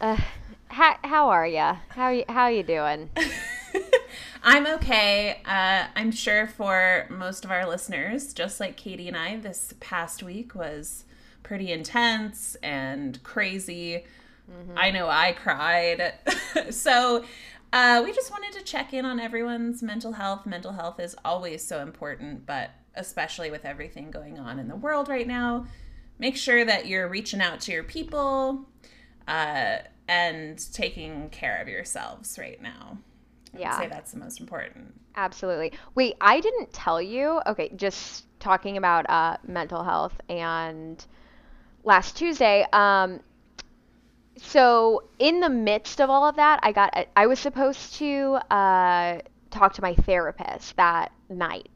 uh, how, how are ya? How you how you doing? I'm okay. Uh, I'm sure for most of our listeners, just like Katie and I, this past week was pretty intense and crazy. Mm-hmm. I know I cried. so uh, we just wanted to check in on everyone's mental health. Mental health is always so important, but especially with everything going on in the world right now, make sure that you're reaching out to your people uh, and taking care of yourselves right now. I yeah. say that's the most important. Absolutely. Wait, I didn't tell you. Okay, just talking about uh, mental health and last Tuesday. Um, so in the midst of all of that, I got I was supposed to uh, talk to my therapist that night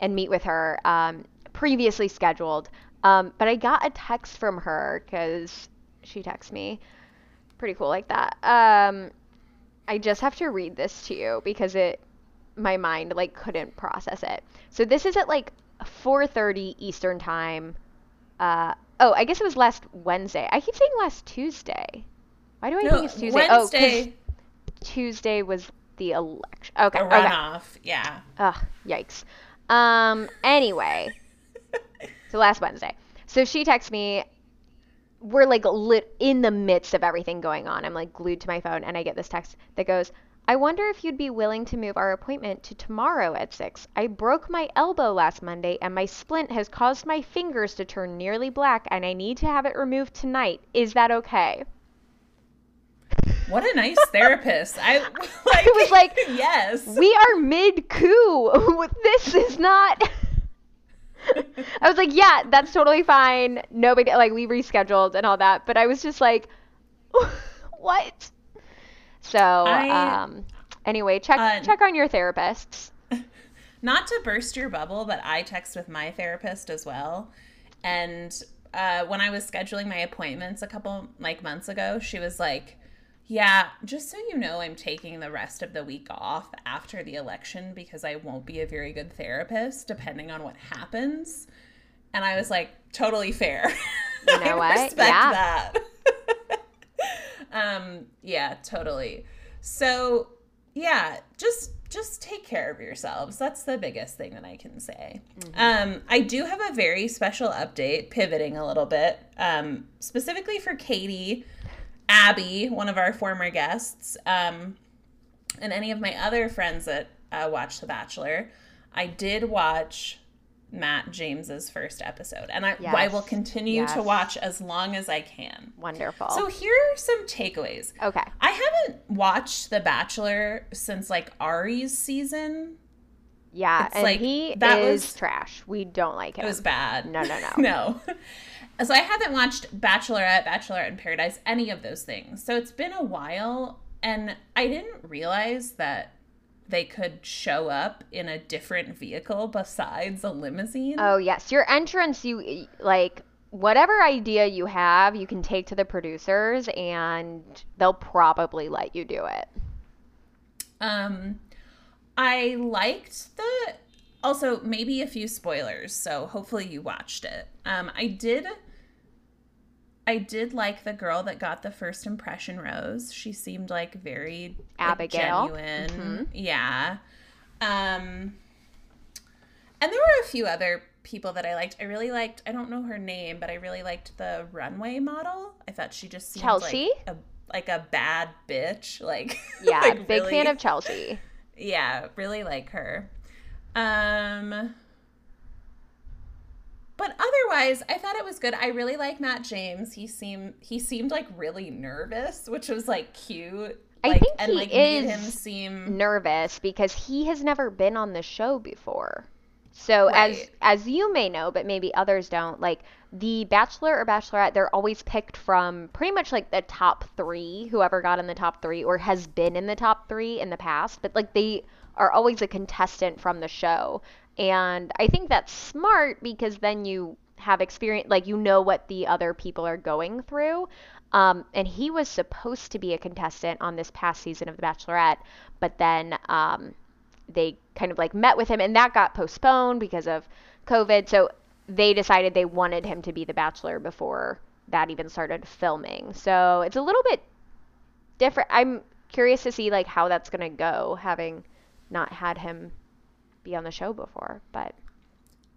and meet with her, um, previously scheduled. Um, but I got a text from her because she texted me, pretty cool like that. Um, I just have to read this to you because it my mind like couldn't process it. So this is at like 4:30 Eastern time. Uh, oh, I guess it was last Wednesday. I keep saying last Tuesday. Why do I no, think it's Tuesday? Oh, Wednesday. Oh, Tuesday was the election. Okay. A runoff. Okay. Yeah. Ugh, yikes. Um. Anyway, so last Wednesday. So she texts me we're like lit in the midst of everything going on. I'm like glued to my phone and I get this text that goes, I wonder if you'd be willing to move our appointment to tomorrow at 6. I broke my elbow last Monday and my splint has caused my fingers to turn nearly black and I need to have it removed tonight. Is that okay? What a nice therapist. I like, I was like, yes. We are mid coup. this is not I was like, yeah, that's totally fine. Nobody like we rescheduled and all that, but I was just like, what? So, I, um, anyway, check uh, check on your therapists. Not to burst your bubble, but I text with my therapist as well, and uh, when I was scheduling my appointments a couple like months ago, she was like yeah, just so you know, I'm taking the rest of the week off after the election because I won't be a very good therapist depending on what happens. And I was like, totally fair. You know what? respect yeah. that. um, yeah, totally. So, yeah, just just take care of yourselves. That's the biggest thing that I can say. Mm-hmm. Um, I do have a very special update, pivoting a little bit, um, specifically for Katie Abby, one of our former guests, um, and any of my other friends that uh, watch The Bachelor, I did watch Matt James's first episode, and I, yes. I will continue yes. to watch as long as I can. Wonderful. So here are some takeaways. Okay. I haven't watched The Bachelor since like Arie's season. Yeah, it's and like, he that is was, trash. We don't like him. It was bad. No, no, no. no. So I haven't watched Bachelorette, Bachelorette in Paradise, any of those things. So it's been a while, and I didn't realize that they could show up in a different vehicle besides a limousine. Oh yes, your entrance, you like whatever idea you have, you can take to the producers, and they'll probably let you do it. Um, I liked the also maybe a few spoilers so hopefully you watched it um i did I did like the girl that got the first impression rose. She seemed like very Abigail. Like, genuine. Mm-hmm. Yeah. Um and there were a few other people that I liked. I really liked I don't know her name, but I really liked the runway model. I thought she just seemed Chelsea? like a like a bad bitch. Like Yeah, like big really, fan of Chelsea. Yeah, really like her. Um but otherwise i thought it was good i really like matt james he seemed he seemed like really nervous which was like cute I like, think and, he like, is him seem nervous because he has never been on the show before. So right. as as you may know, but maybe others don't, like the bachelor or bachelorette, they're always picked from pretty much like the top three, whoever got in the top three or has been in the top three in the past. But like they are always a contestant from the show. And I think that's smart because then you have experience, like you know what the other people are going through. Um, and he was supposed to be a contestant on this past season of The Bachelorette, but then um, they kind of like met with him, and that got postponed because of COVID. So they decided they wanted him to be the Bachelor before that even started filming. So it's a little bit different. I'm curious to see like how that's gonna go, having not had him be on the show before. But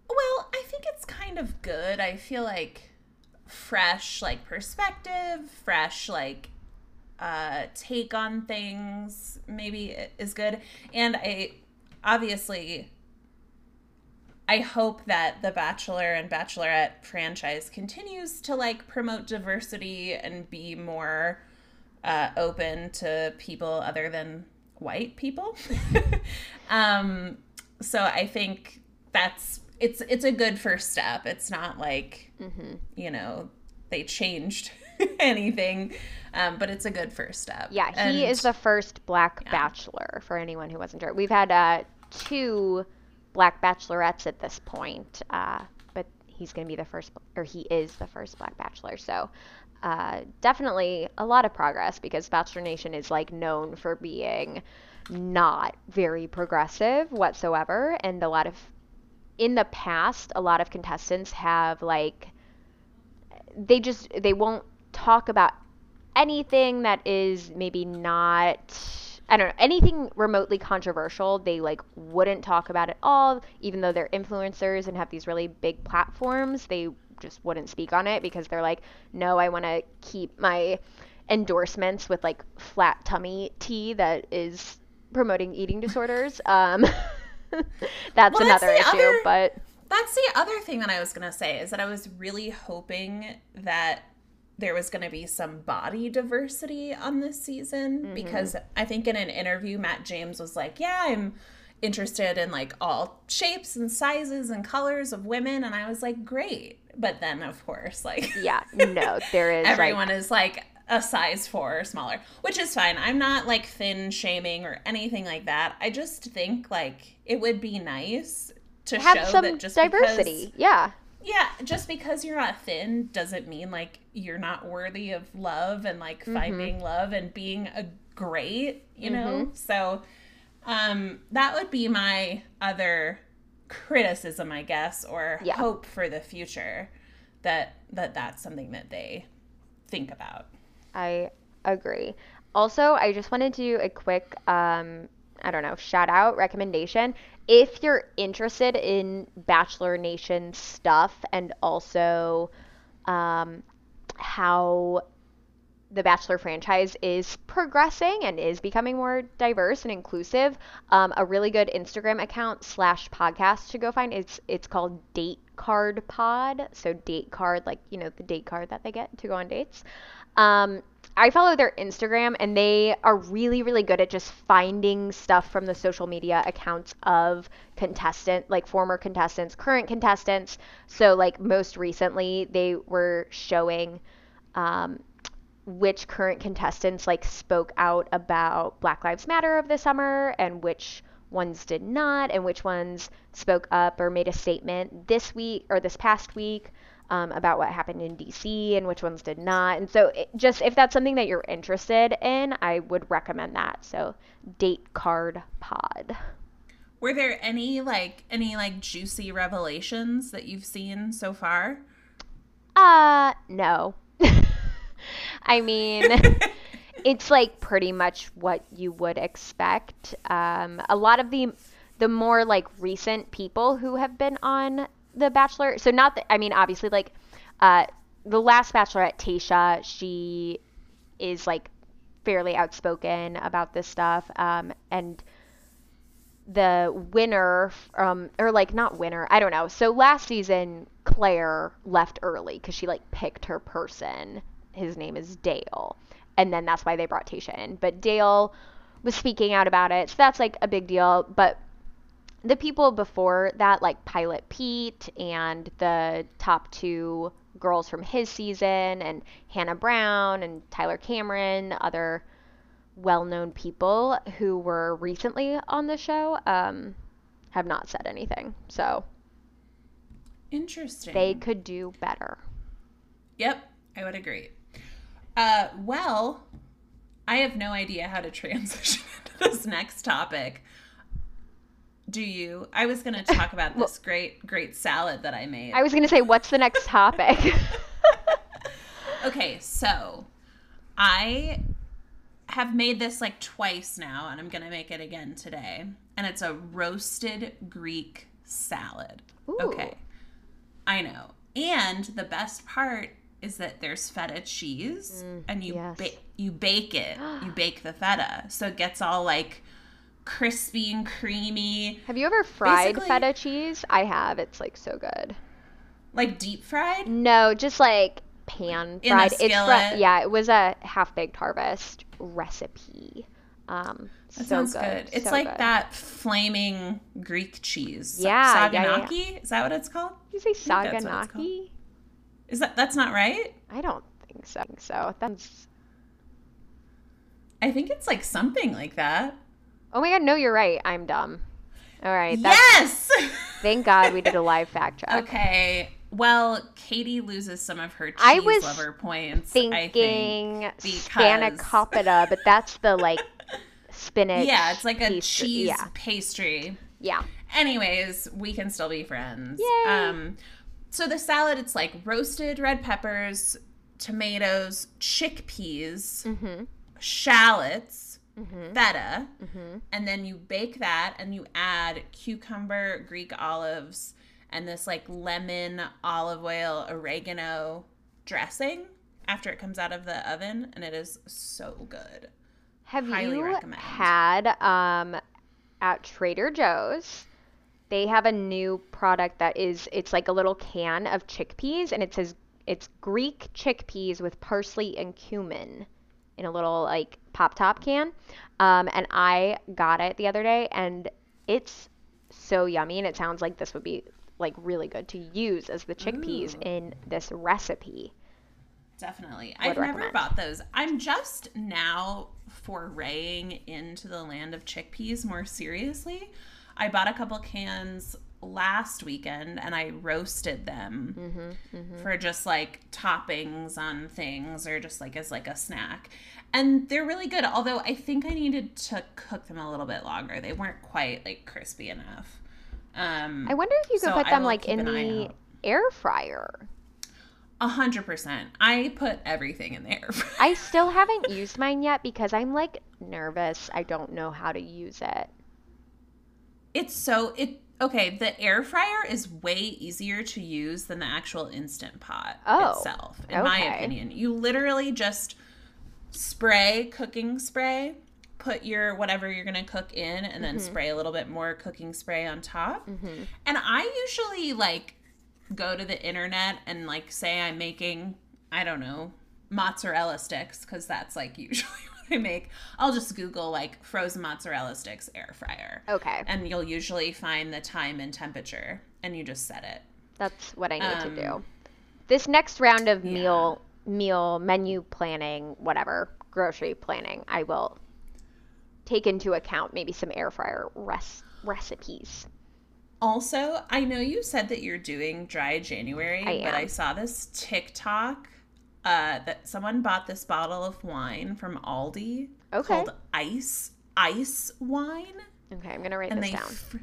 well, I think it's kind of good. I feel like fresh like perspective, fresh like uh, take on things maybe is good. And I obviously I hope that the Bachelor and Bachelorette franchise continues to like promote diversity and be more uh, open to people other than white people. um, so I think that's it's it's a good first step. It's not like mm-hmm. you know they changed anything, um, but it's a good first step. Yeah, he and, is the first black yeah. bachelor for anyone who wasn't sure. We've had uh, two black bachelorettes at this point, uh, but he's going to be the first, or he is the first black bachelor. So uh, definitely a lot of progress because Bachelor Nation is like known for being not very progressive whatsoever, and a lot of in the past, a lot of contestants have like they just they won't talk about anything that is maybe not I don't know anything remotely controversial. They like wouldn't talk about at all, even though they're influencers and have these really big platforms. They just wouldn't speak on it because they're like, no, I want to keep my endorsements with like flat tummy tea that is promoting eating disorders. Um, that's well, another that's issue, other, but that's the other thing that I was gonna say is that I was really hoping that there was going to be some body diversity on this season mm-hmm. because I think in an interview Matt James was like, "Yeah, I'm interested in like all shapes and sizes and colors of women." And I was like, "Great." But then of course, like Yeah, no, there is Everyone like... is like a size 4 or smaller, which is fine. I'm not like thin shaming or anything like that. I just think like it would be nice to have show some that just diversity. Because, yeah. Yeah, just because you're not thin doesn't mean like you're not worthy of love and like mm-hmm. finding love and being a great, you mm-hmm. know? So um that would be my other criticism, I guess, or yeah. hope for the future that that that's something that they think about. I agree. Also, I just wanted to do a quick um I don't know, shout out recommendation if you're interested in Bachelor Nation stuff and also um, how the Bachelor franchise is progressing and is becoming more diverse and inclusive, um, a really good Instagram account slash podcast to go find. It's it's called Date Card Pod. So date card, like you know the date card that they get to go on dates. Um, I follow their Instagram and they are really, really good at just finding stuff from the social media accounts of contestant, like former contestants, current contestants. So, like, most recently, they were showing um, which current contestants, like, spoke out about Black Lives Matter of the summer and which ones did not, and which ones spoke up or made a statement this week or this past week um, about what happened in DC and which ones did not. And so, it, just if that's something that you're interested in, I would recommend that. So, Date Card Pod. Were there any like any like juicy revelations that you've seen so far? Uh, no. I mean, it's like pretty much what you would expect. Um, a lot of the the more like recent people who have been on the Bachelor. So not that I mean, obviously, like uh, the last Bachelorette, Tayshia, she is like fairly outspoken about this stuff, um, and the winner um or like not winner, I don't know. So last season, Clare left early because she like picked her person. His name is Dale, and then that's why they brought Tayshia in. But Dale was speaking out about it, so that's like a big deal. But the people before that, like Pilot Pete and the top two girls from his season, and Hannah Brown and Tyler Cameron, other well known people who were recently on the show, um, have not said anything. So. Interesting. They could do better. Yep, I would agree. Uh, well, I have no idea how to transition into this next topic. Do you? I was going to talk about this great, great salad that I made. I was going to say, what's the next topic? okay, so I have made this like twice now, and I'm gonna make it again today. And it's a roasted Greek salad. Ooh. Okay. I know. And the best part is that there's feta cheese mm, and you yes. ba- you bake it. you bake the feta. So it gets all like crispy and creamy, Have you ever fried Basically- feta cheese? I have. It's like so good. like deep fried. No, just like pan fried. It's from yeah, it was a half baked harvest recipe. Um, That so sounds good. good. It's so like good. that flaming Greek cheese. Yeah, yeah, yeah. Saganaki? Is that what it's called? Did you say think that's what it's called. saganaki? Is that that's not right? I don't think so. So that's I think it's like something like that. Oh my god, no, you're right. I'm dumb. All right, Yes. thank God we did a live fact check. okay. Well, Katie loses some of her cheese I was lover points. Thinking I think, spanakopita, but that's the like spinach. yeah, it's like a pastry- cheese Yeah, pastry. yeah. Anyways, we can still be friends. Yay. Um, so the salad, it's like roasted red peppers, tomatoes, chickpeas, Mm-hmm. shallots, Mm-hmm. feta, Mm-hmm. and then you bake that and you add cucumber, Greek olives, and this like lemon, olive oil, oregano dressing after it comes out of the oven, and it is so good. Have Highly you recommend. had um at Trader Joe's? They have a new product that is it's like a little can of chickpeas and it says it's Greek chickpeas with parsley and cumin in a little like pop top can. Um, and I got it the other day and it's so yummy and it sounds like this would be like really good to use as the chickpeas Ooh. in this recipe. Definitely. I've never bought those. I'm just now foraying into the land of chickpeas more seriously. I bought a couple cans last weekend and I roasted them Mm-hmm, for just like toppings on things or just like as like a snack. And they're really good, although I think I needed to cook them a little bit longer. They weren't quite like crispy enough. Um I wonder if you could So put them like in the air fryer. a hundred percent. I put everything in there. I still haven't used mine yet because I'm like nervous. I don't know how to use it. It's so it okay, the air fryer is way easier to use than the actual instant pot Oh, itself, in my opinion. You literally just spray cooking spray, put your whatever you're gonna cook in, and then spray a little bit more cooking spray on top. Mm-hmm. And I usually like go to the internet and like say I'm making, I don't know, mozzarella sticks because that's like usually what I make. I'll just Google like frozen mozzarella sticks air fryer Okay, and you'll usually find the time and temperature and you just set it that's what I need to do. Um, This next round of meal meal menu planning, whatever, grocery planning, I will take into account maybe some air fryer res- recipes. also i know you said that you're doing dry january I but i saw this tiktok uh, that someone bought this bottle of wine from aldi Okay. called ice ice wine Okay, I'm gonna write and this down. fr-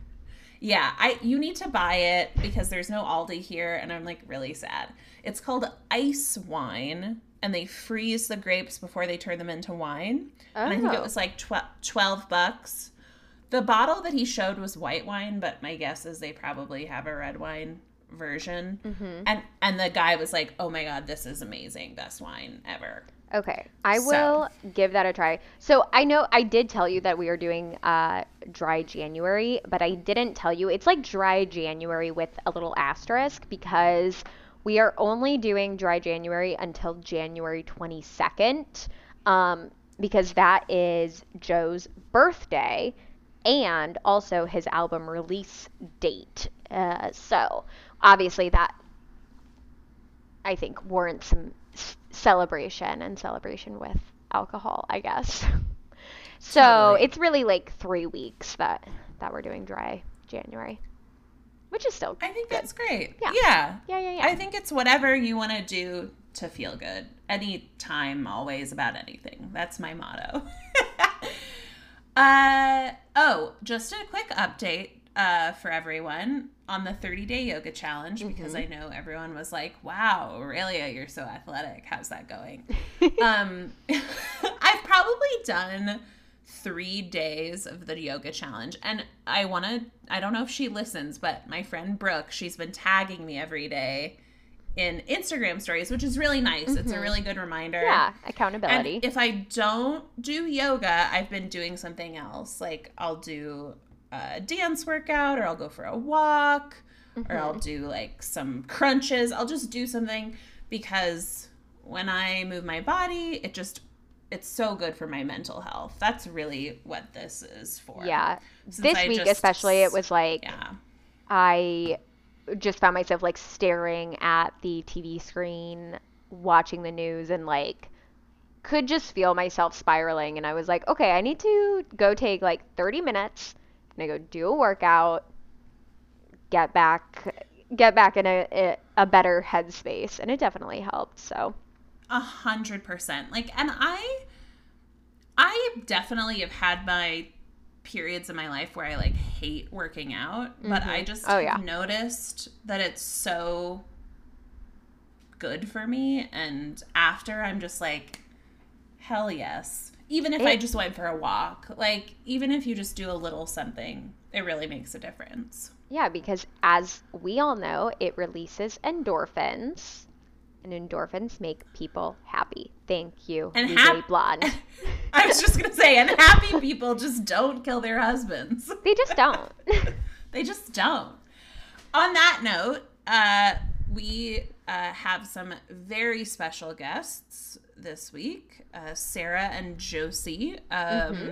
yeah i you need to buy it because there's no aldi here and i'm like really sad it's called ice wine and they freeze the grapes before they turn them into wine and i think it Oh. was like tw- 12 bucks the bottle that he showed was white wine but my guess is they probably have a red wine version Mm-hmm. and and the guy was like oh my god this is amazing best wine ever Okay, I So- will give that a try. So I know I did tell you that we are doing uh, dry January, but I didn't tell you it's like dry January with a little asterisk because we are only doing dry January until January 22nd, um, because that is Joe's birthday and also his album release date. Uh, so obviously that I think warrants some celebration and celebration with alcohol, I guess. So Totally. it's really like three weeks that that we're doing dry January, which is still i think good. that's great Yeah. yeah yeah, yeah, yeah. I think it's whatever you want to do to feel good. Any time, always about anything. That's my motto. uh oh, just a quick update uh, for everyone on the 30 day yoga challenge because I know everyone was like, "Wow, Aurelia, you're so athletic. How's that going?" um, I've probably done three days of the yoga challenge. And I want to, I don't know if she listens, but my friend Brooke, she's been tagging me every day in Instagram stories, which is really nice. Mm-hmm. It's a mm-hmm. really good reminder. Yeah, accountability. And if I don't do yoga, I've been doing something else. Like I'll do a dance workout or I'll go for a walk mm-hmm. or I'll mm-hmm. do like some crunches. I'll just do something because when I move my body, it just it's so good for my mental health. That's really what this is for. Yeah. Since this I week just, especially it was like yeah. I just found myself like staring at the TV screen watching the news and like could just feel myself spiraling and I was like, "Okay, I need to go take like 30 minutes. I'm going to go do a workout, get back get back in a a better headspace." And it definitely helped. So a hundred percent. Like, and I, I definitely have had my periods in my life where I like hate working out, mm-hmm. but I mm-hmm. just oh, yeah. noticed that it's so good for me. And after, I'm just like, hell yes. Even if it, I just went for a walk, like, even if you just do a little something, it really makes a difference. Yeah, because as we all know, it releases endorphins and endorphins make people happy. Thank you, and happy blonde. I was just gonna say, and happy people just don't kill their husbands. They just don't. they just don't. On that note, uh, we uh, have some very special guests this week, uh, Sarah and Josie. Um, mm-hmm.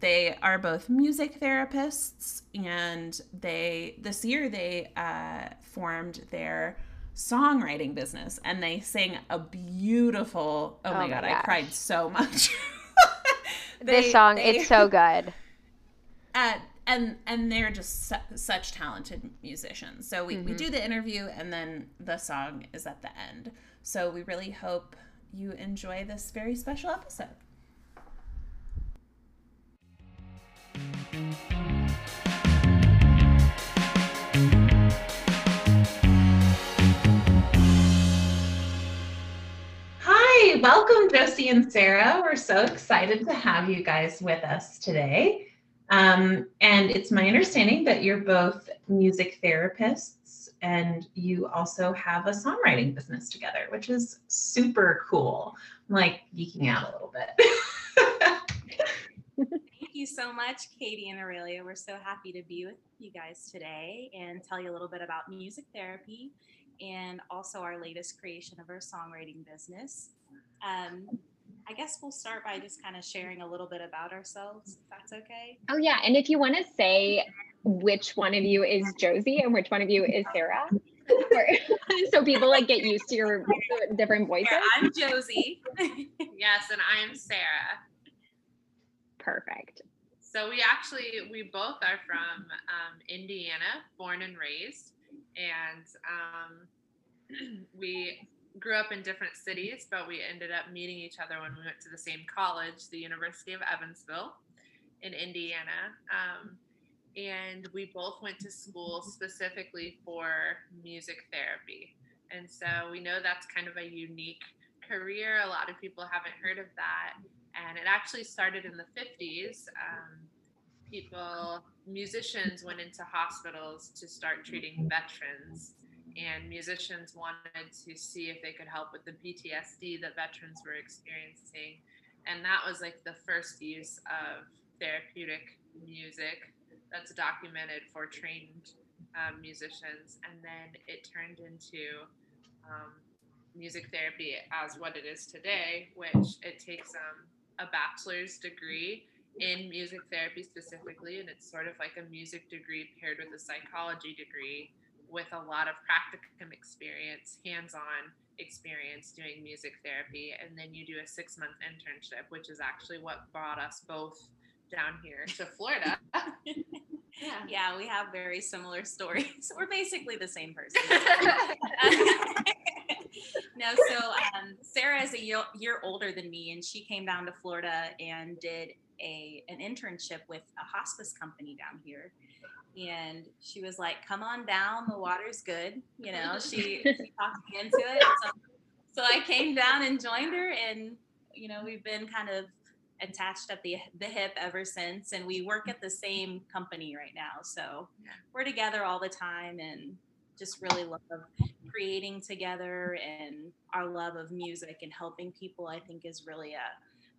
They are both music therapists, and they this year they uh, formed their songwriting business and they sing a beautiful oh, oh my god i cried so much they, this song they, it's so good uh, and and they're just su- such talented musicians so we, mm-hmm. we do the interview and then the song is at the end so we really hope you enjoy this very special episode Hi, welcome, Josie and Sarah. We're so excited to have you guys with us today. Um, and it's my understanding that you're both music therapists and you also have a songwriting business together, which is super cool. I'm like geeking out a little bit. Thank you so much, Katie and Aurelia. We're so happy to be with you guys today and tell you a little bit about music therapy and also our latest creation of our songwriting business. Um, I guess we'll start by just kind of sharing a little bit about ourselves, if that's okay. Oh, yeah. And if you want to say which one of you is Josie and which one of you is Sarah, so people like get used to your different voices. Here, I'm Josie. yes, and I am Sarah. Perfect. So we actually we both are from um, Indiana, born and raised, and um, we grew up in different cities, but we ended up meeting each other when we went to the same college, the University of Evansville in Indiana. Um, and we both went to school specifically for music therapy. And so we know that's kind of a unique career. A lot of people haven't heard of that. And it actually started in the 50s. Um, people, musicians went into hospitals to start treating veterans and musicians wanted to see if they could help with the PTSD that veterans were experiencing. And that was like the first use of therapeutic music that's documented for trained um, musicians. And then it turned into um, music therapy as what it is today, which it takes um, a bachelor's degree in music therapy specifically. And it's sort of like a music degree paired with a psychology degree with a lot of practicum experience, hands on experience doing music therapy. And then you do a six month internship, which is actually what brought us both down here to Florida. yeah. yeah, we have very similar stories. We're basically the same person. no, so um, Sarah is a year, year older than me, and she came down to Florida and did a an internship with a hospice company down here and she was like, "Come on down, the water's good." You know, she, she talked me into it. So, so I came down and joined her, and you know, we've been kind of attached at the the hip ever since, and we work at the mm-hmm. same company right now. So Yeah. we're together all the time, and just really love creating together and our love of music and helping people. I think is really a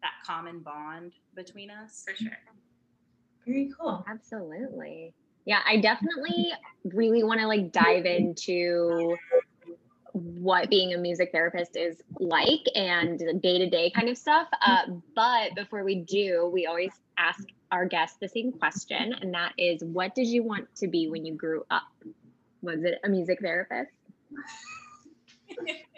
that common bond between us. For sure. Very cool. Absolutely. Yeah, I definitely really want to like dive into what being a music therapist is like and day to day kind of stuff. Uh, but before we do, we always ask our guests the same question, and that is what did you want to be when you grew up? Was it a music therapist?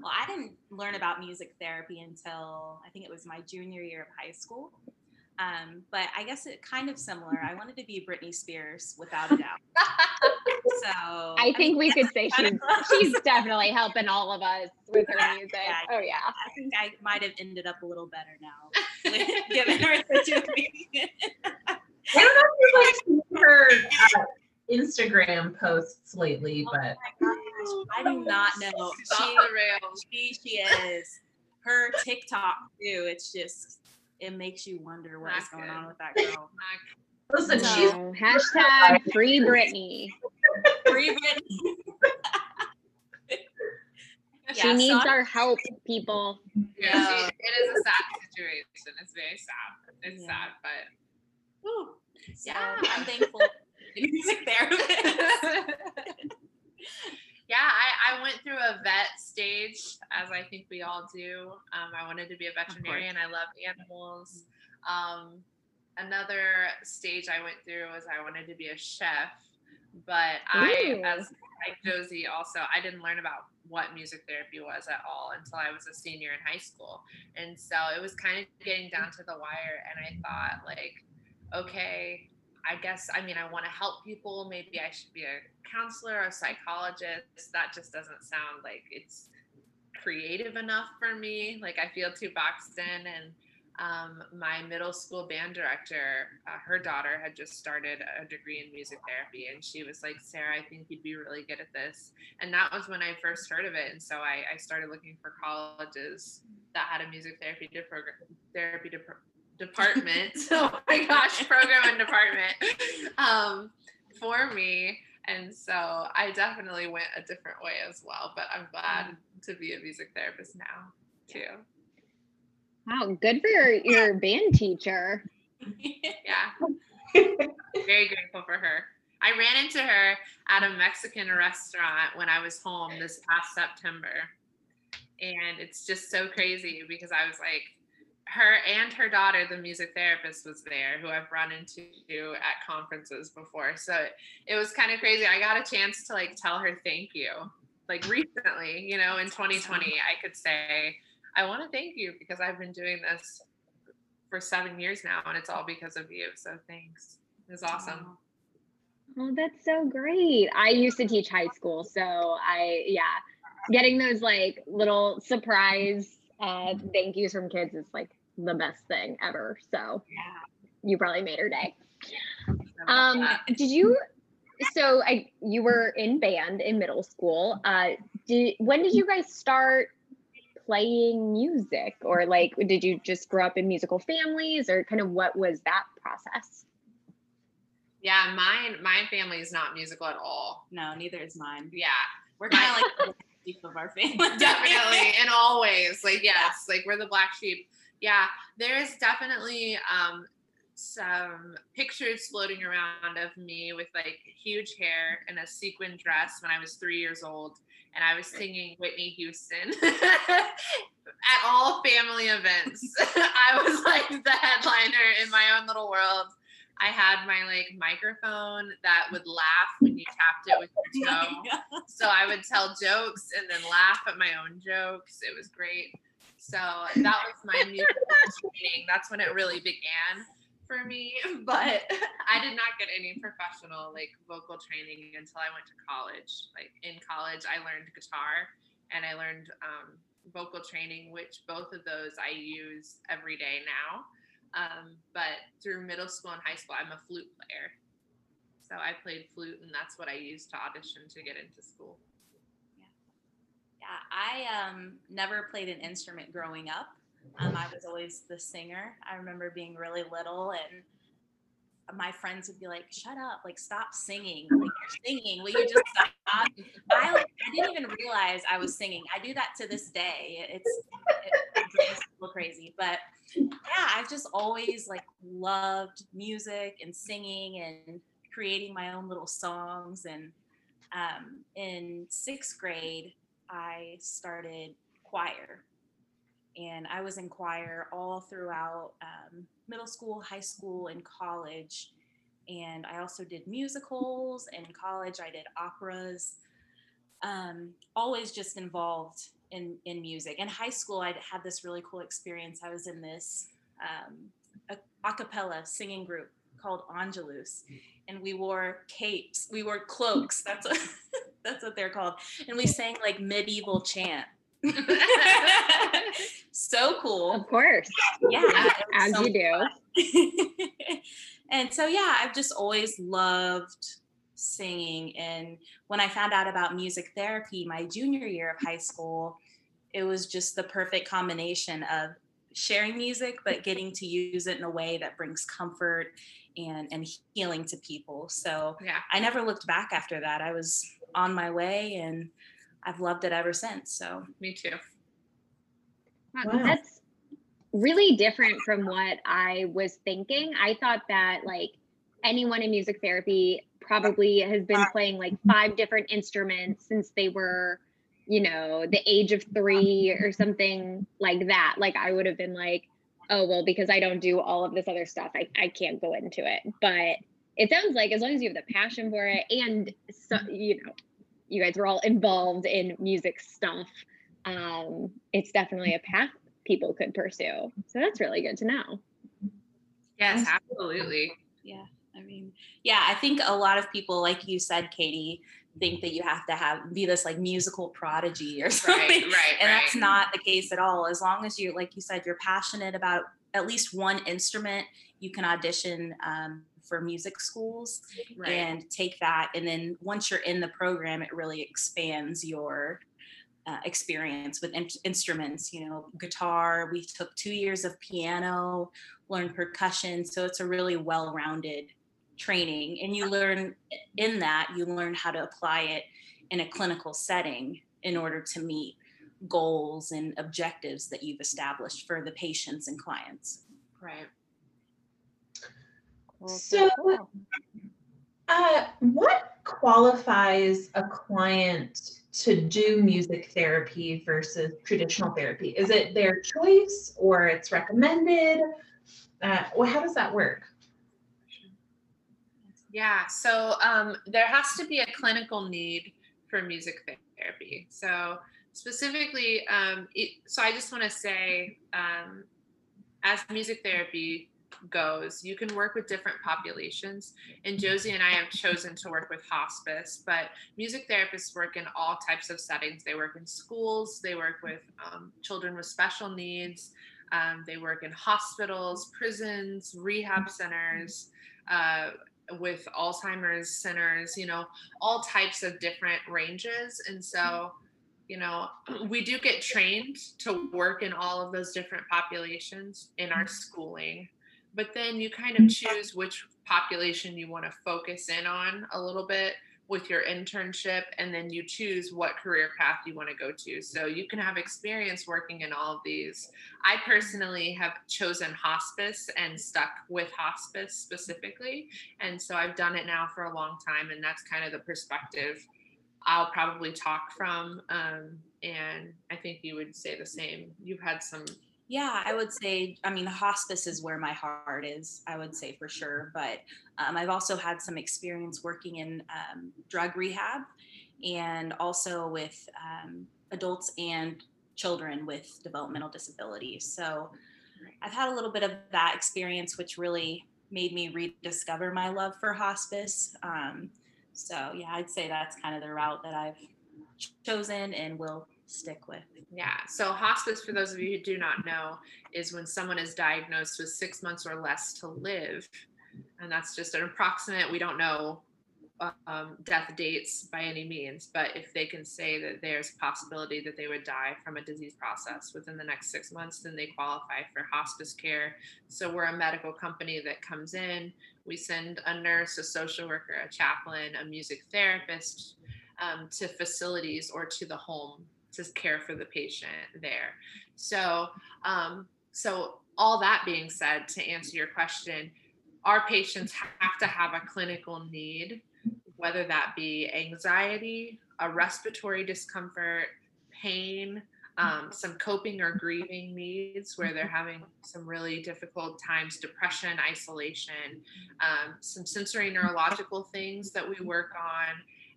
Well, I didn't learn about music therapy until I think it was my junior year of high school. Um, but I guess it kind of similar. I wanted to be Britney Spears without a doubt. So I think we could say she's she's definitely helping all of us with her Yeah, music. yeah, Oh yeah. I think I might have ended up a little better now, given her situation. I don't know if you've like seen her uh, Instagram posts lately, but I do not know. She's She, she, she is. Her TikTok too. It's just it makes you wonder what Not is going good. on with that girl. Listen, No. she's hashtag free Britney. Free Britney. She Yeah, needs so our help, people. Yeah, Yeah. she, it is a sad situation. It's very sad. It's Yeah. sad, but Whew. So Yeah. I'm thankful to be a music therapist. Yeah, I, I went through a vet stage, as I think we all do. Um, I wanted to be a veterinarian. I love animals. Um, another stage I went through was I wanted to be a chef, but I, Ooh. as like Josie, also I didn't learn about what music therapy was at all until I was a senior in high school, and so it was kind of getting down to the wire. And I thought, like, okay, I guess I mean I want to help people. Maybe I should be a counselor, a psychologist. That just doesn't sound like it's creative enough for me. Like I feel too boxed in. And um, my middle school band director, uh, her daughter had just started a degree in music therapy, and she was like, "Sarah, I think you'd be really good at this." And that was when I first heard of it. And so I, I started looking for colleges that had a music therapy de- program, therapy department. oh my gosh, program and department um, for me. And so I definitely went a different way as well. But I'm glad to be a music therapist now too. Wow, good for your, your band teacher. Yeah. Very grateful for her. I ran into her at a Mexican restaurant when I was home this past September. And it's just so crazy because I was like, her and her daughter, the music therapist, was there who I've run into at conferences before. So it, was kind of crazy. I got a chance to like tell her thank you. Like recently, you know, in 2020, I could say, I want to thank you because I've been doing this for seven years now and it's all because of you. So thanks. It was awesome. Oh, that's so great. I used to teach high school, so I yeah, getting those like little surprise uh thank yous from kids is like the best thing ever. So Yeah. you probably made her day. Um, did you? So I, you were in band in middle school. Uh, did when did you guys start playing music, or like did you just grow up in musical families, or kind of what was that process? yeah, mine my family is not musical at all. No, neither is mine. Yeah. We're kind of like the black sheep of our family. definitely in all ways like yes like we're the black sheep yeah there is definitely um some pictures floating around of me with like huge hair and a sequin dress when i was three years old and i was singing whitney houston at all family events i was like the headliner in my own little world i had my like microphone that would laugh when you tapped it with your toe so I would tell jokes and then laugh at my own jokes. It was great. So that was my musical training. That's when it really began for me. But I did not get any professional like vocal training until I went to college. Like in college, I learned guitar and I learned um, vocal training, which both of those I use every day now. Um, but through middle school and high school, I'm a flute player. So I played flute, and that's what I used to audition to get into school. I um, never played an instrument growing up. Um, I was always the singer. I remember being really little and my friends would be like, "Shut up! Like, stop singing! Like, you're singing. Will you just stop?" I I didn't even realize I was singing. I do that to this day. It's it's a little crazy, but yeah, I've just always like loved music and singing and creating my own little songs. And um, in sixth grade, I started choir, and I was in choir all throughout. Um, middle school, high school, and college. And I also did musicals. In college, I did operas. Um, always just involved in in music. In high school, I had this really cool experience. I was in this um, a, a cappella singing group called Angelus, and we wore capes. We wore cloaks. That's what that's what they're called. And we sang like medieval chant. so cool. Of course. Yeah. As so you do. and so, yeah, I've just always loved singing. And when I found out about music therapy my junior year of high school, it was just the perfect combination of sharing music, but getting to use it in a way that brings comfort and, and healing to people. So yeah. I never looked back after that. I was on my way and I've loved it ever since. So me too. Wow. That's really different from what I was thinking. I thought that like anyone in music therapy probably has been playing like five different instruments since they were, you know, the age of three or something like that. Like I would have been like, oh, well, because I don't do all of this other stuff, I, I can't go into it. But it sounds like as long as you have the passion for it and so, you know, you guys were all involved in music stuff um, it's definitely a path people could pursue. So that's really good to know. Yes, absolutely. Yeah. I mean, yeah, I think a lot of people, like you said, Katie, think that you have to have be this like musical prodigy or something. Right, right. And right. that's not the case at all. As long as you, like you said, you're passionate about at least one instrument, you can audition um, for music schools right. and take that. And then once you're in the program, it really expands your uh, experience with in- instruments, you know, guitar. We took two years of piano, learned percussion. So it's a really well rounded training. And you learn in that, you learn how to apply it in a clinical setting in order to meet goals and objectives that you've established for the patients and clients. Right. So, uh, what qualifies a client to do music therapy versus traditional therapy? Is it their choice or it's recommended? Uh, well, how does that work? Yeah, so um, there has to be a clinical need for music therapy. So specifically, um, it, so I just want to say, um, as music therapy goes. You can work with different populations. And Josie and I have chosen to work with hospice, but music therapists work in all types of settings. They work in schools, they work with um, children with special needs, um, they work in hospitals, prisons, rehab centers. Uh, with Alzheimer's centers, you know, all types of different ranges. And so, you know, we do get trained to work in all of those different populations in our schooling but then you kind of mm-hmm. choose which population you want to focus in on a little bit with your internship and then you choose what career path you want to go to. So you can have experience working in all of these. I personally have chosen hospice and stuck with hospice specifically and so i've done it now for a long time and that's kind of the perspective i'll probably talk from um, and i think you would say the same. You've had some yeah, I would say, I mean, hospice is where my heart is, I would say for sure. But um, I've also had some experience working in um, drug rehab and also with um, adults and children with developmental disabilities. So I've had a little bit of that experience, which really made me rediscover my love for hospice. Um, so, yeah, I'd say that's kind of the route that I've chosen and will stick with. Yeah. So, hospice, for those of you who do not know, is when someone is diagnosed with six months or less to live. And that's just an approximate, we don't know um, death dates by any means, but if they can say that there's a possibility that they would die from a disease process within the next six months, then they qualify for hospice care. So we're a medical company that comes in. We send a nurse, a social worker, a chaplain, a music therapist um, to facilities or to the home to care for the patient there. So, um, so all that being said, to answer your question, our patients have to have a clinical need whether that be anxiety, a respiratory discomfort, pain, um, some coping or grieving needs where they're having some really difficult times, depression, isolation, um, some sensory neurological things that we work on,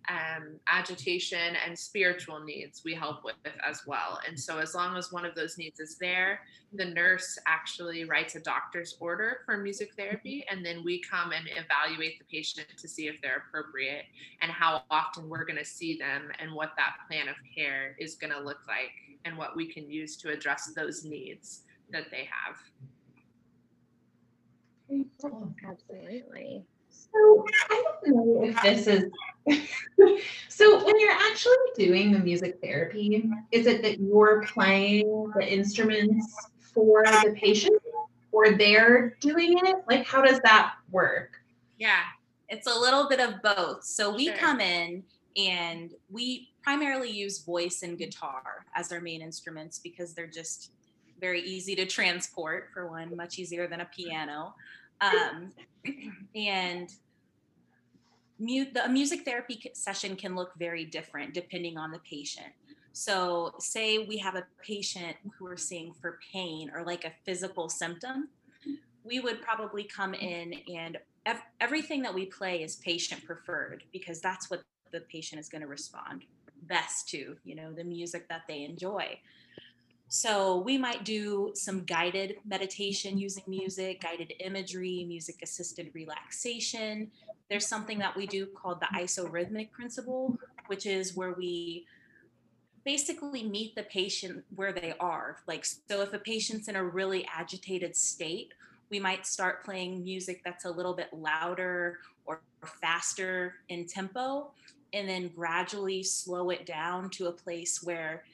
um, agitation and spiritual needs we help with as well. And so, as long as one of those needs is there, the nurse actually writes a doctor's order for music therapy, and then we come and evaluate the patient to see if they're appropriate and how often we're going to see them and what that plan of care is going to look like and what we can use to address those needs that they have. Absolutely. So I don't know if this is so when you're actually doing the music therapy, is it that you're playing the instruments for the patient or they're doing it? Like how does that work? Yeah, it's a little bit of both. So we Sure. come in and we primarily use voice and guitar as our main instruments because they're just very easy to transport for one, much easier than a piano. Um, and mu- the music therapy session can look very different depending on the patient. So, say we have a patient who we're seeing for pain or like a physical symptom, we would probably come in and ev- everything that we play is patient preferred because that's what the patient is going to respond best to, you know, the music that they enjoy. So we might do some guided meditation using music, guided imagery, music assisted relaxation. There's something that we do called the isorhythmic principle, which is where we basically meet the patient where they are. Like, so if a patient's in a really agitated state, we might start playing music that's a little bit louder or faster in tempo, and then gradually slow it down to a place where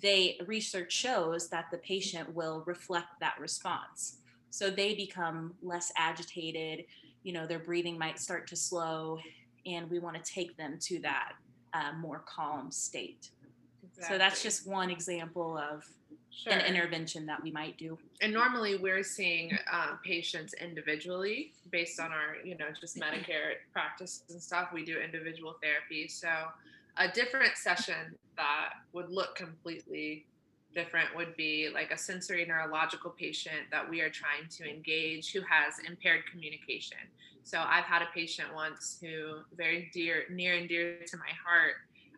they research shows that the patient will reflect that response. So they become less agitated, you know, their breathing might start to slow, and we want to take them to that uh, more calm state. So that's just one example of Sure. an intervention that we might do. and normally we're seeing um, patients individually based on our you know just medicare practices and stuff we do individual therapy so a different session that would look completely different would be like a sensory neurological patient that we are trying to engage who has impaired communication. So i've had a patient once who very dear near and dear to my heart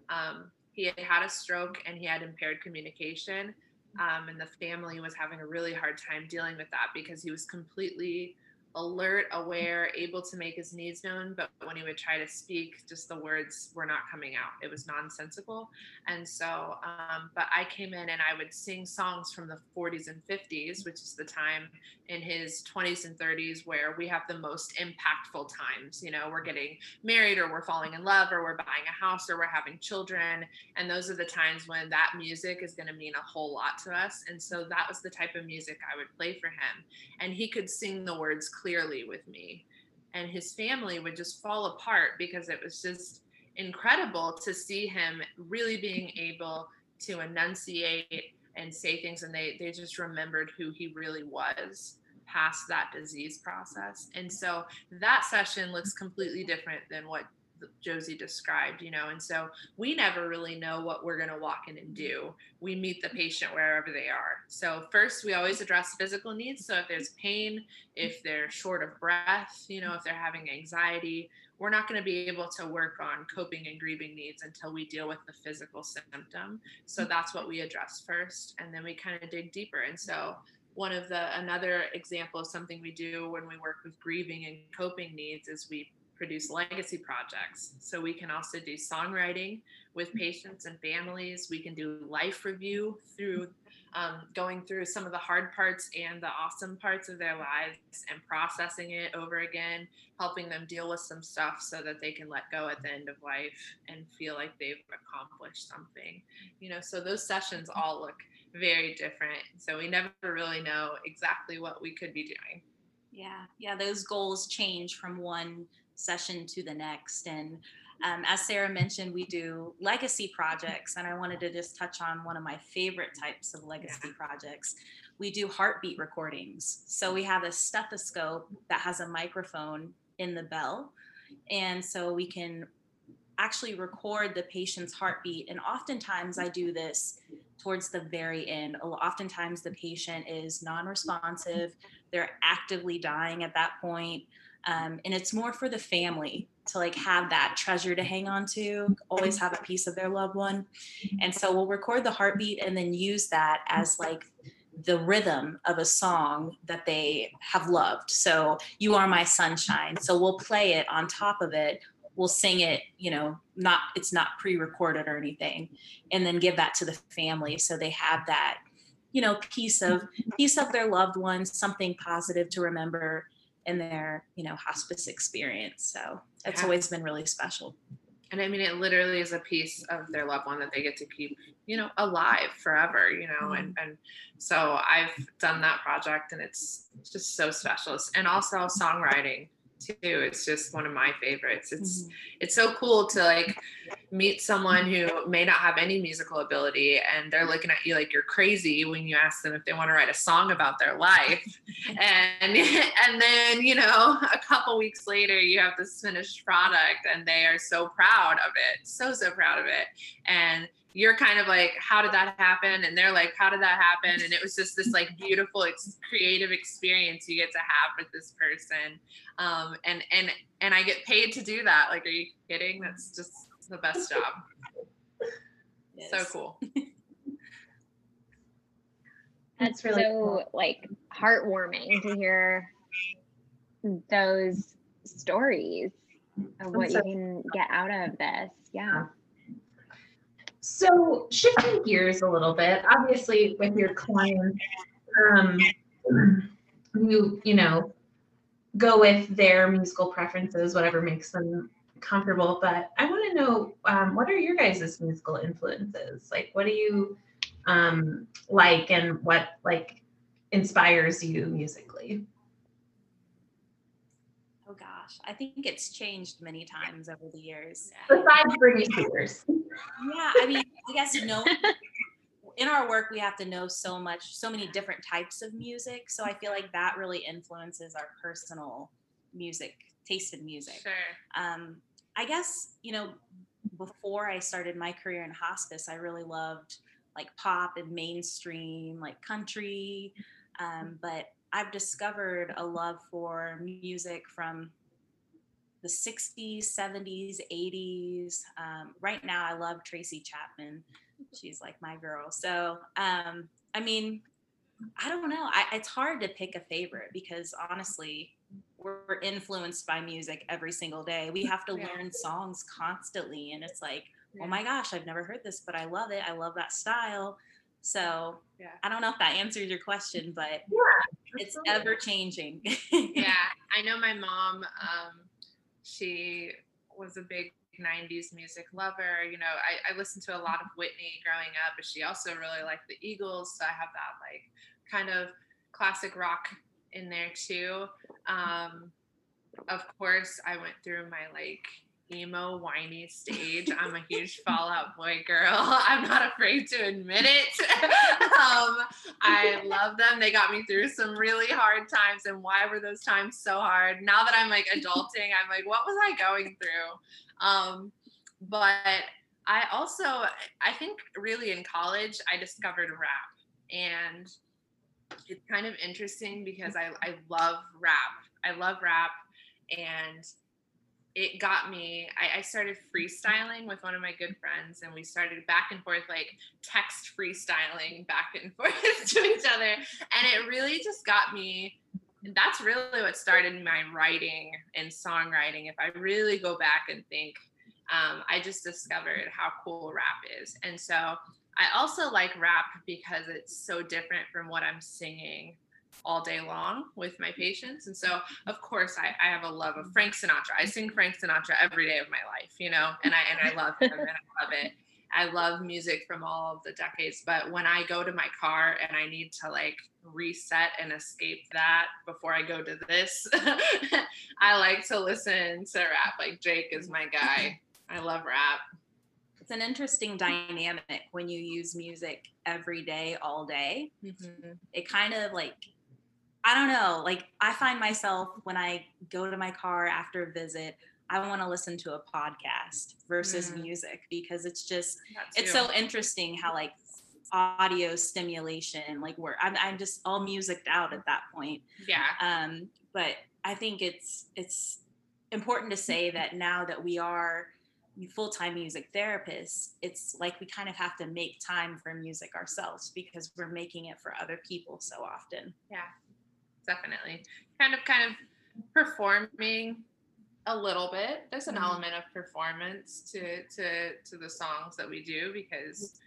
um, he had had a stroke and he had impaired communication um, and the family was having a really hard time dealing with that because he was completely alert, aware, able to make his needs known, but when he would try to speak, just the words were not coming out. It was nonsensical. And so, um, but I came in and I would sing songs from the 40s and 50s, which is the time in his 20s and 30s where we have the most impactful times. You know, we're getting married or we're falling in love or we're buying a house or we're having children. And those are the times when that music is going to mean a whole lot to us. And so that was the type of music I would play for him. And he could sing the words clearly with me. And his family would just fall apart because it was just incredible to see him really being able to enunciate and say things. And they, they just remembered who he really was past that disease process. And so that session looks completely different than what Josie described, you know, and so we never really know what we're going to walk in and do. We meet the patient wherever they are. So, first, we always address physical needs. So, if there's pain, if they're short of breath, you know, if they're having anxiety, we're not going to be able to work on coping and grieving needs until we deal with the physical symptom. So, that's what we address first. And then we kind of dig deeper. And so, one of the another example of something we do when we work with grieving and coping needs is we produce legacy projects. So we can also do songwriting with patients and families. We can do life review through um, going through some of the hard parts and the awesome parts of their lives and processing it over again, helping them deal with some stuff so that they can let go at the end of life and feel like they've accomplished something. You know, so those sessions all look very different. So we never really know exactly what we could be doing. Yeah, yeah, those goals change from one session to the next. And um, as Sarah mentioned, we do legacy projects, and I wanted to just touch on one of my favorite types of legacy yeah. projects. We do heartbeat recordings. So we have a stethoscope that has a microphone in the bell. And so we can actually record the patient's heartbeat. And oftentimes I do this towards the very end. Oftentimes the patient is non responsive, they're actively dying at that point. Um, and it's more for the family to like have that treasure to hang on to always have a piece of their loved one. And so we'll record the heartbeat and then use that as like the rhythm of a song that they have loved. So you are my sunshine. So we'll play it on top of it. We'll sing it you know not it's not pre-recorded or anything and then give that to the family so they have that you know piece of piece of their loved ones something positive to remember in their you know hospice experience so it's yeah. always been really special and i mean it literally is a piece of their loved one that they get to keep you know alive forever you know mm-hmm. and and so i've done that project and it's just so special and also songwriting too. It's just one of my favorites. It's mm-hmm. it's so cool to like meet someone who may not have any musical ability and they're looking at you like you're crazy when you ask them if they want to write a song about their life. and and then, you know, a couple weeks later you have this finished product and they are so proud of it. So so proud of it. And you're kind of like how did that happen? And they're like how did that happen? And it was just this like beautiful ex- creative experience you get to have with this person. Um, and and and i get paid to do that. Like are you kidding? That's just the best job. Yes. so cool. That's really so cool. like heartwarming to hear those stories of what so- you can get out of this. Yeah so shifting gears a little bit, obviously with your clients, um, you you know go with their musical preferences, whatever makes them comfortable. But I want to know um, what are your guys' musical influences? Like, what do you um, like, and what like inspires you musically? Oh gosh, I think it's changed many times over the years. Besides Britney Spears. Yeah, I mean, I guess no. in our work, we have to know so much, so many different types of music. So I feel like that really influences our personal music taste in music. Sure. Um, I guess you know, before I started my career in hospice, I really loved like pop and mainstream, like country. Um, but I've discovered a love for music from the 60s, 70s, 80s. Um, right now, I love Tracy Chapman. She's like my girl. So, um, I mean, I don't know. I, it's hard to pick a favorite because honestly, we're influenced by music every single day. We have to yeah. learn songs constantly. And it's like, oh yeah. oh my gosh, I've never heard this, but I love it. I love that style. So yeah. I don't know if that answers your question, but it's ever changing. yeah. I know my mom, um, she was a big 90s music lover. You know, I, I listened to a lot of Whitney growing up, but she also really liked the Eagles. So I have that like kind of classic rock in there too. Um, of course, I went through my like emo whiny stage. I'm a huge Fall Out Boy girl. I'm not afraid to admit it. um, I love them. They got me through some really hard times. And why were those times so hard? Now that I'm like adulting, I'm like, what was I going through? Um, but I also, I think really in college, I discovered rap. And it's kind of interesting because I, I love rap. I love rap. And it got me I, I, started freestyling with one of my good friends and we started back and forth like text freestyling back and forth to each other and it really just got me that's really what started my writing and songwriting. If I really go back and think, um, I just discovered how cool rap is. And so I also like rap because it's so different from what I'm singing all day long with my patients. And so, of course, I, I have a love of Frank Sinatra. I sing Frank Sinatra every day of my life, you know, and I and I love him and I love it. I love music from all of the decades, but when I go to my car and I need to like reset and escape that before I go to this, I like to listen to rap. Like Drake is my guy. I love rap. It's an interesting dynamic when you use music every day, all day. Mm-hmm. It kind of like, I don't know, like I find myself when I go to my car after a visit, I want to listen to a podcast versus Mm. music because it's just it's so interesting how like audio stimulation like we're I'm, I'm just all musicked out at that point yeah. um but i think it's it's important to say that now that we are full-time music therapists it's like we kind of have to make time for music ourselves because we're making it for other people so often definitely. Kind of kind of performing a little bit. There's an Mhm. element of performance to to to the songs that we do because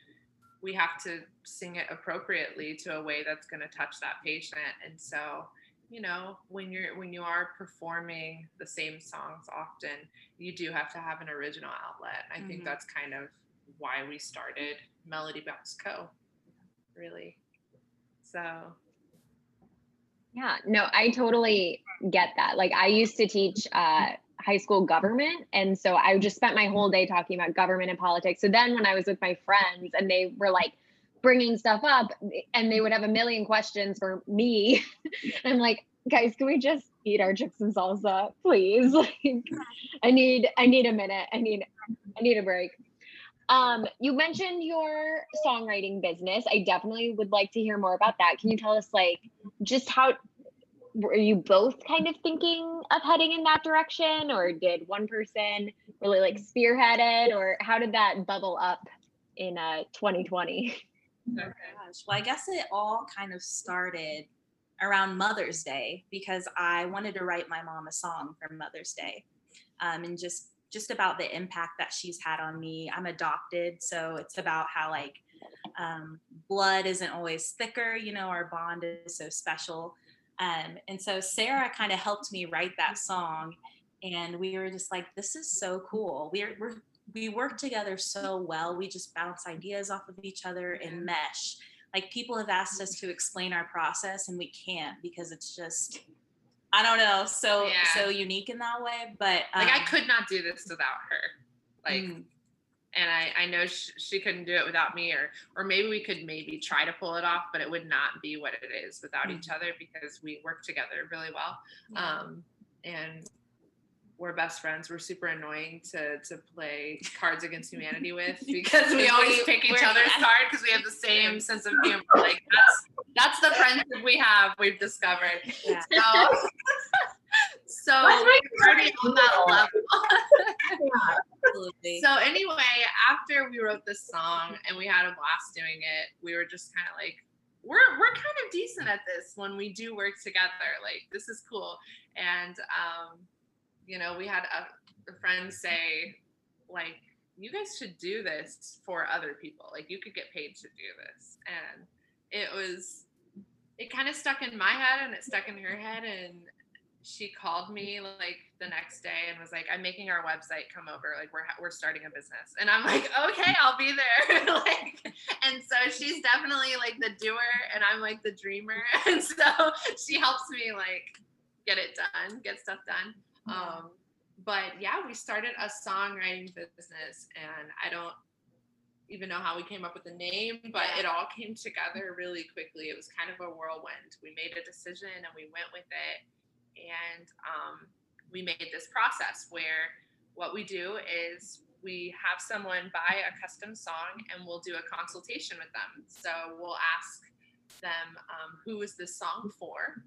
we have to sing it appropriately to a way that's going to touch that patient. And so you know when you're when you are performing the same songs often you do have to have an original outlet. I think Mhm. that's kind of why we started melody box co. Really. So Yeah, no, I totally get that. Like I used to teach uh, high school government, and so I just spent my whole day talking about government and politics. So then when I was with my friends and they were like bringing stuff up, and they would have a million questions for me, I'm like, guys, can we just eat our chips and salsa, please? Like, I need, I need a minute. I need, I need a break. Um, you mentioned your songwriting business. I definitely would like to hear more about that. Can you tell us like just how were you both kind of thinking of heading in that direction or did one person really like spearhead it or how did that bubble up in uh 2020 Gosh. Well, I guess it all kind of started around Mother's Day because I wanted to write my mom a song for Mother's Day, um, and just just about the impact that she's had on me. I'm adopted, so it's about how like um, blood isn't always thicker. You know, our bond is so special, um, and so Sarah kind of helped me write that song, and we were just like, this is so cool. We're we're we work together so well. We just bounce ideas off of each other and mesh. Like people have asked us to explain our process and we can't because it's just I don't know, so Yeah. so unique in that way. But like I um, could not do this without her. Like mm, and I, I know sh- she couldn't do it without me or or maybe we could maybe try to pull it off but it would not be what it is without each other because we work together really well yeah. um and we're best friends we're super annoying to to play cards against humanity with because we We- always pick each other's card because we have the same sense of humor like that's that's the friendship we have we've discovered Yeah. so so That's right. we're already on that level absolutely. so anyway, after we wrote this song and we had a blast doing it, we were just kind of like, we're we're kind of decent at this when we do work together. Like this is cool. And um, you know, we had a, friend say, like, you guys should do this for other people. Like you could get paid to do this. And it was it kind of stuck in my head and it stuck in her head and she called me like the next day and was like, "I'm making our website. Come over. Like we're we're starting a business." And I'm like, "Okay, I'll be there." like, and so she's definitely like the doer, and I'm like the dreamer. And so she helps me like get it done, get stuff done. Um, but yeah, we started a songwriting business, and I don't even know how we came up with the name, but Yeah. it all came together really quickly. It was kind of a whirlwind. We made a decision and we went with it and um, we made this process where what we do is we have someone buy a custom song and we'll do a consultation with them so we'll ask them um, who is this song for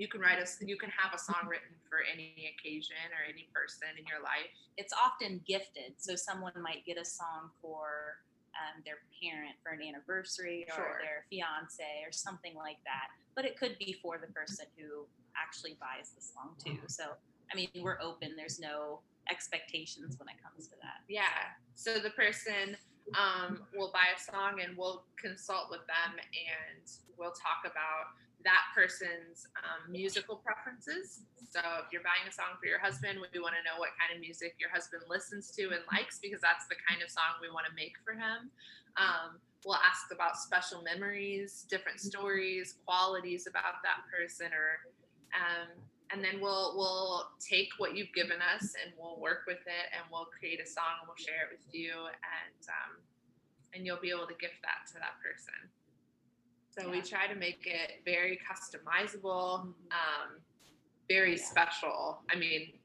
you can write us you can have a song written for any occasion or any person in your life it's often gifted. So someone might get a song for um, their parent for an anniversary or Sure. their fiance or something like that. But it could be for the person who actually buys the song too. So, I mean, we're open. There's no expectations when it comes to that. Yeah. So the person um, will buy a song and we'll consult with them and we'll talk about that person's um, musical preferences. So if you're buying a song for your husband, we want to know what kind of music your husband listens to and likes because that's the kind of song we want to make for him. Um, we'll ask about special memories, different stories, qualities about that person, or um, and then we'll we'll take what you've given us and we'll work with it and we'll create a song and we'll share it with you and um, and you'll be able to gift that to that person. So we try to make it very customizable, um, very Yeah. special. I mean,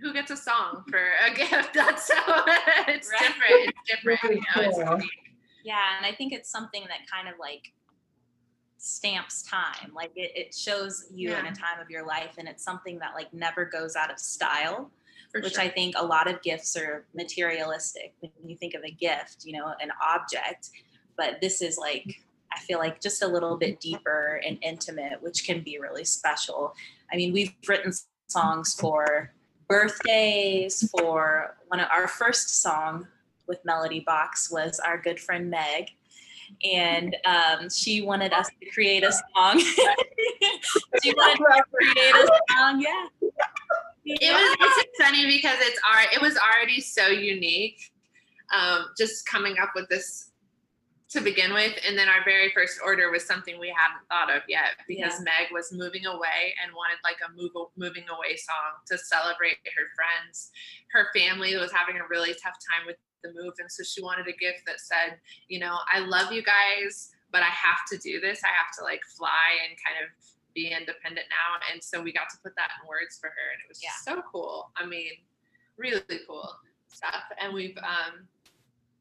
who gets a song for a gift? That's so it's Right. different. It's different. You know, it's cool. Yeah, and I think it's something that kind of like stamps time. Like it, it shows you in a time of your life, and it's something that like never goes out of style. For which sure. I think a lot of gifts are materialistic. When you think of a gift, you know, an object, but this is like I feel like just a little bit deeper and intimate, which can be really special. I mean, we've written songs for birthdays, for one of our first song with Melody Box was our good friend Meg. And um, she wanted us to create a song. she wanted us to create a song, yeah. it was it's funny because it's our it was already so unique um, just coming up with this to begin with and then our very first order was something we hadn't thought of yet because meg was moving away and wanted like a move moving away song to celebrate her friends her family was having a really tough time with the move and so she wanted a gift that said you know i love you guys but i have to do this i have to like fly and kind of be independent now. And so we got to put that in words for her and it was Yeah. so cool. I mean, really cool stuff. And we've um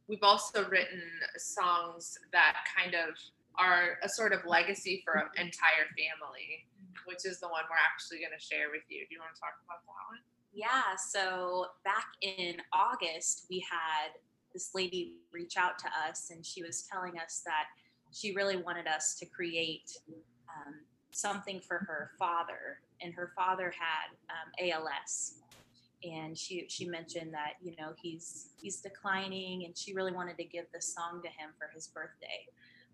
we've also written songs that kind of are a sort of legacy for an entire family, which is the one we're actually going to share with you. Do you want to talk about that one? Yeah, so back in August, we had this lady reach out to us, and she was telling us that she really wanted us to create um, something for her father, and her father had um, ALS, and she she mentioned that you know he's he's declining, and she really wanted to give this song to him for his birthday,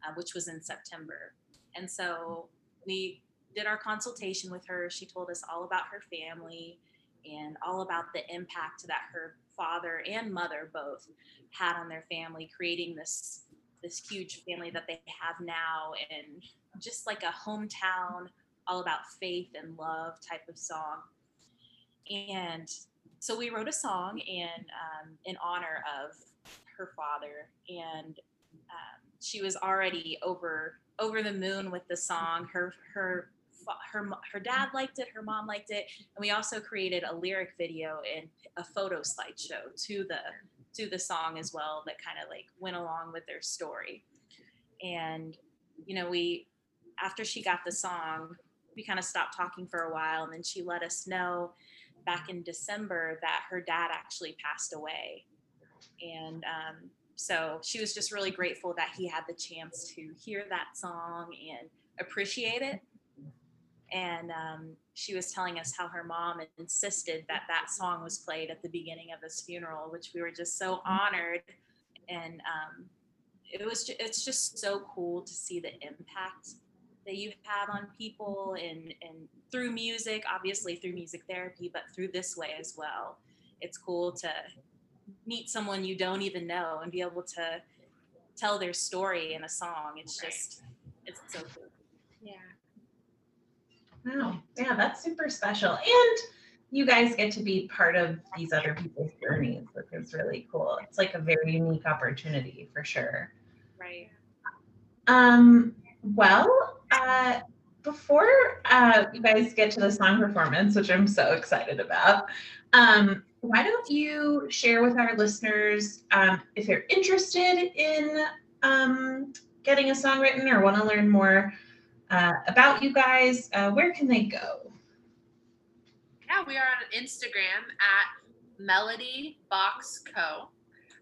uh, which was in September, and so we did our consultation with her. She told us all about her family and all about the impact that her father and mother both had on their family, creating this this huge family that they have now, and just like a hometown, all about faith and love type of song. And so we wrote a song and um, in honor of her father, and um, she was already over over the moon with the song. Her her her her dad liked it, her mom liked it, and we also created a lyric video and a photo slideshow to the to the song as well that kind of like went along with their story. And you know, we after she got the song, we kind of stopped talking for a while, and then she let us know back in December that her dad actually passed away, and um, so she was just really grateful that he had the chance to hear that song and appreciate it. And um, she was telling us how her mom insisted that that song was played at the beginning of his funeral, which we were just so honored. And um, it was ju- it's just so cool to see the impact that you have on people and and through music, obviously through music therapy, but through this way as well. It's cool to meet someone you don't even know and be able to tell their story in a song. It's just it's so cool. Yeah. Wow. Yeah, that's super special. And you guys get to be part of these other people's journeys, which is really cool. It's like a very unique opportunity for sure. Right. Um, well, uh, before uh, you guys get to the song performance, which I'm so excited about, um, why don't you share with our listeners um, if they're interested in um, getting a song written or want to learn more uh, about you guys, uh, where can they go? Yeah, we are on Instagram at Melody Box Co.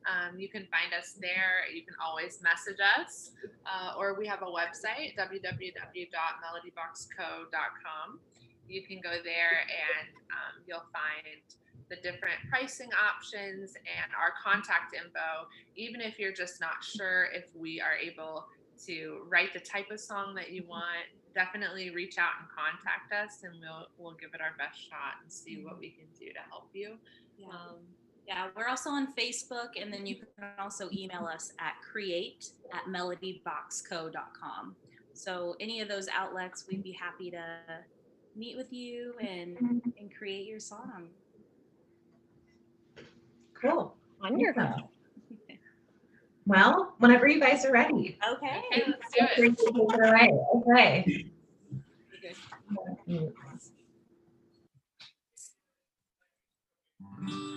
Um, you can find us there. You can always message us, uh, or we have a website, www.melodyboxco.com. You can go there and um, you'll find the different pricing options and our contact info. Even if you're just not sure if we are able to write the type of song that you want, definitely reach out and contact us, and we'll we'll give it our best shot and see what we can do to help you. Yeah. Um, yeah, we're also on Facebook, and then you can also email us at create at melodyboxco.com. So, any of those outlets, we'd be happy to meet with you and, and create your song. Cool. Wonderful. Well, whenever you guys are ready. Okay. Okay, let's do it. Take it. Okay.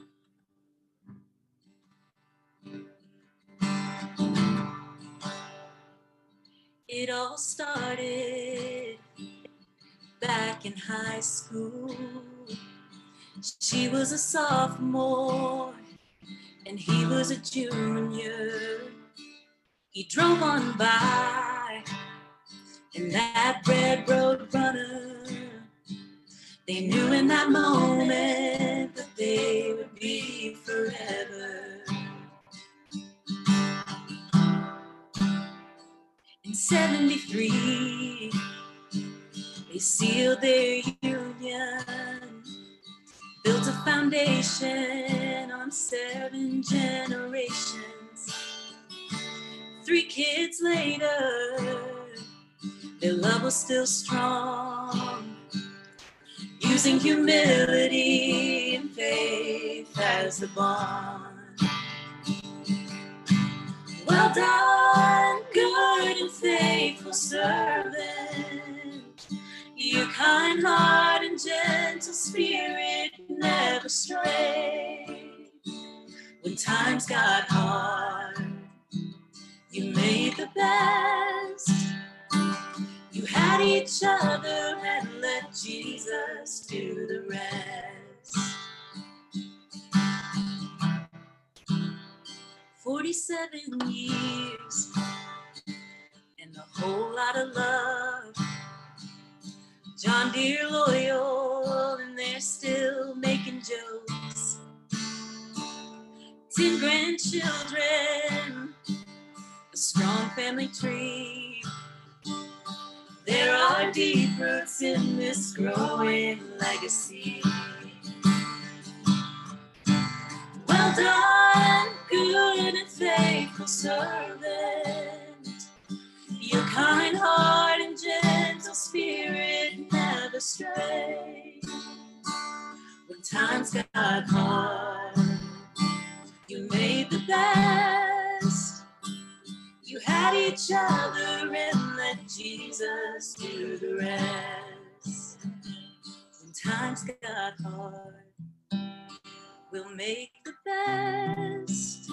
It all started back in high school. She was a sophomore and he was a junior. He drove on by in that red road runner. They knew in that moment that they would be forever. 73, they sealed their union, built a foundation on seven generations. Three kids later, their love was still strong, using humility and faith as the bond. Servant. Your kind heart and gentle spirit never stray. When times got hard, you made the best. You had each other and let Jesus do the rest. 47 years whole lot of love. John Deere loyal, and they're still making jokes. Ten grandchildren, a strong family tree. There are deep roots in this growing legacy. Well done, good and faithful servant. Kind heart and gentle spirit never stray. When times got hard, you made the best. You had each other and let Jesus do the rest. When times got hard, we'll make the best.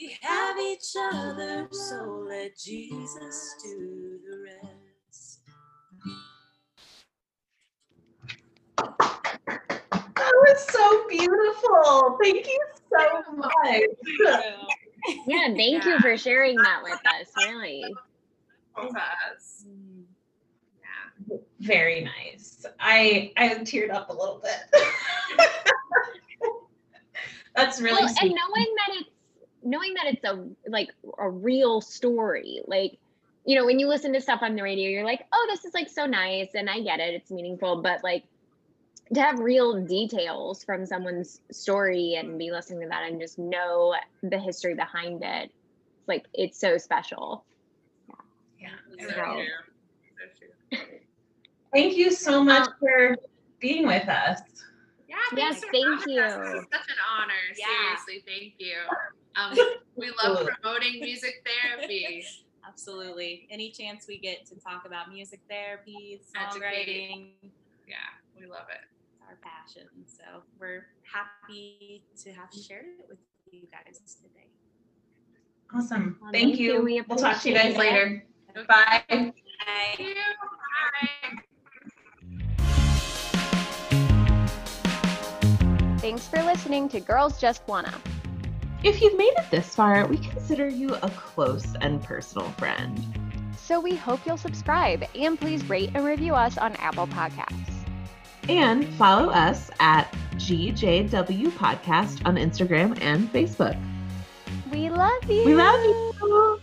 We have each other, so let Jesus do the rest. That was so beautiful. Thank you so much. Yeah, thank you for sharing that with us. Really. Both of us. Yeah. Very nice. I I teared up a little bit. That's really well, sweet. and knowing that it's knowing that it's a like a real story, like you know, when you listen to stuff on the radio, you're like, oh, this is like so nice, and I get it, it's meaningful, but like to have real details from someone's story and be listening to that and just know the history behind it, it's like it's so special. yeah. So So- true. Thank you so much Um, for being with us. Yeah, Yes, thank having. This you. is such an honor. Yeah. Seriously, thank you. Um, we love promoting music therapy. Absolutely. Any chance we get to talk about music therapy, Educate. songwriting, Yeah, we love it. it's our passion. So we're happy to have shared it with you guys today. Awesome. Well, Thank, thank you. you. We We'll talk to you guys it. later. Bye. Thank you. Bye. Thanks for listening to Girls Just Wanna. If you've made it this far, we consider you a close and personal friend. So we hope you'll subscribe and please rate and review us on Apple Podcasts. And follow us at GJW Podcast on Instagram and Facebook. We love you. We love you.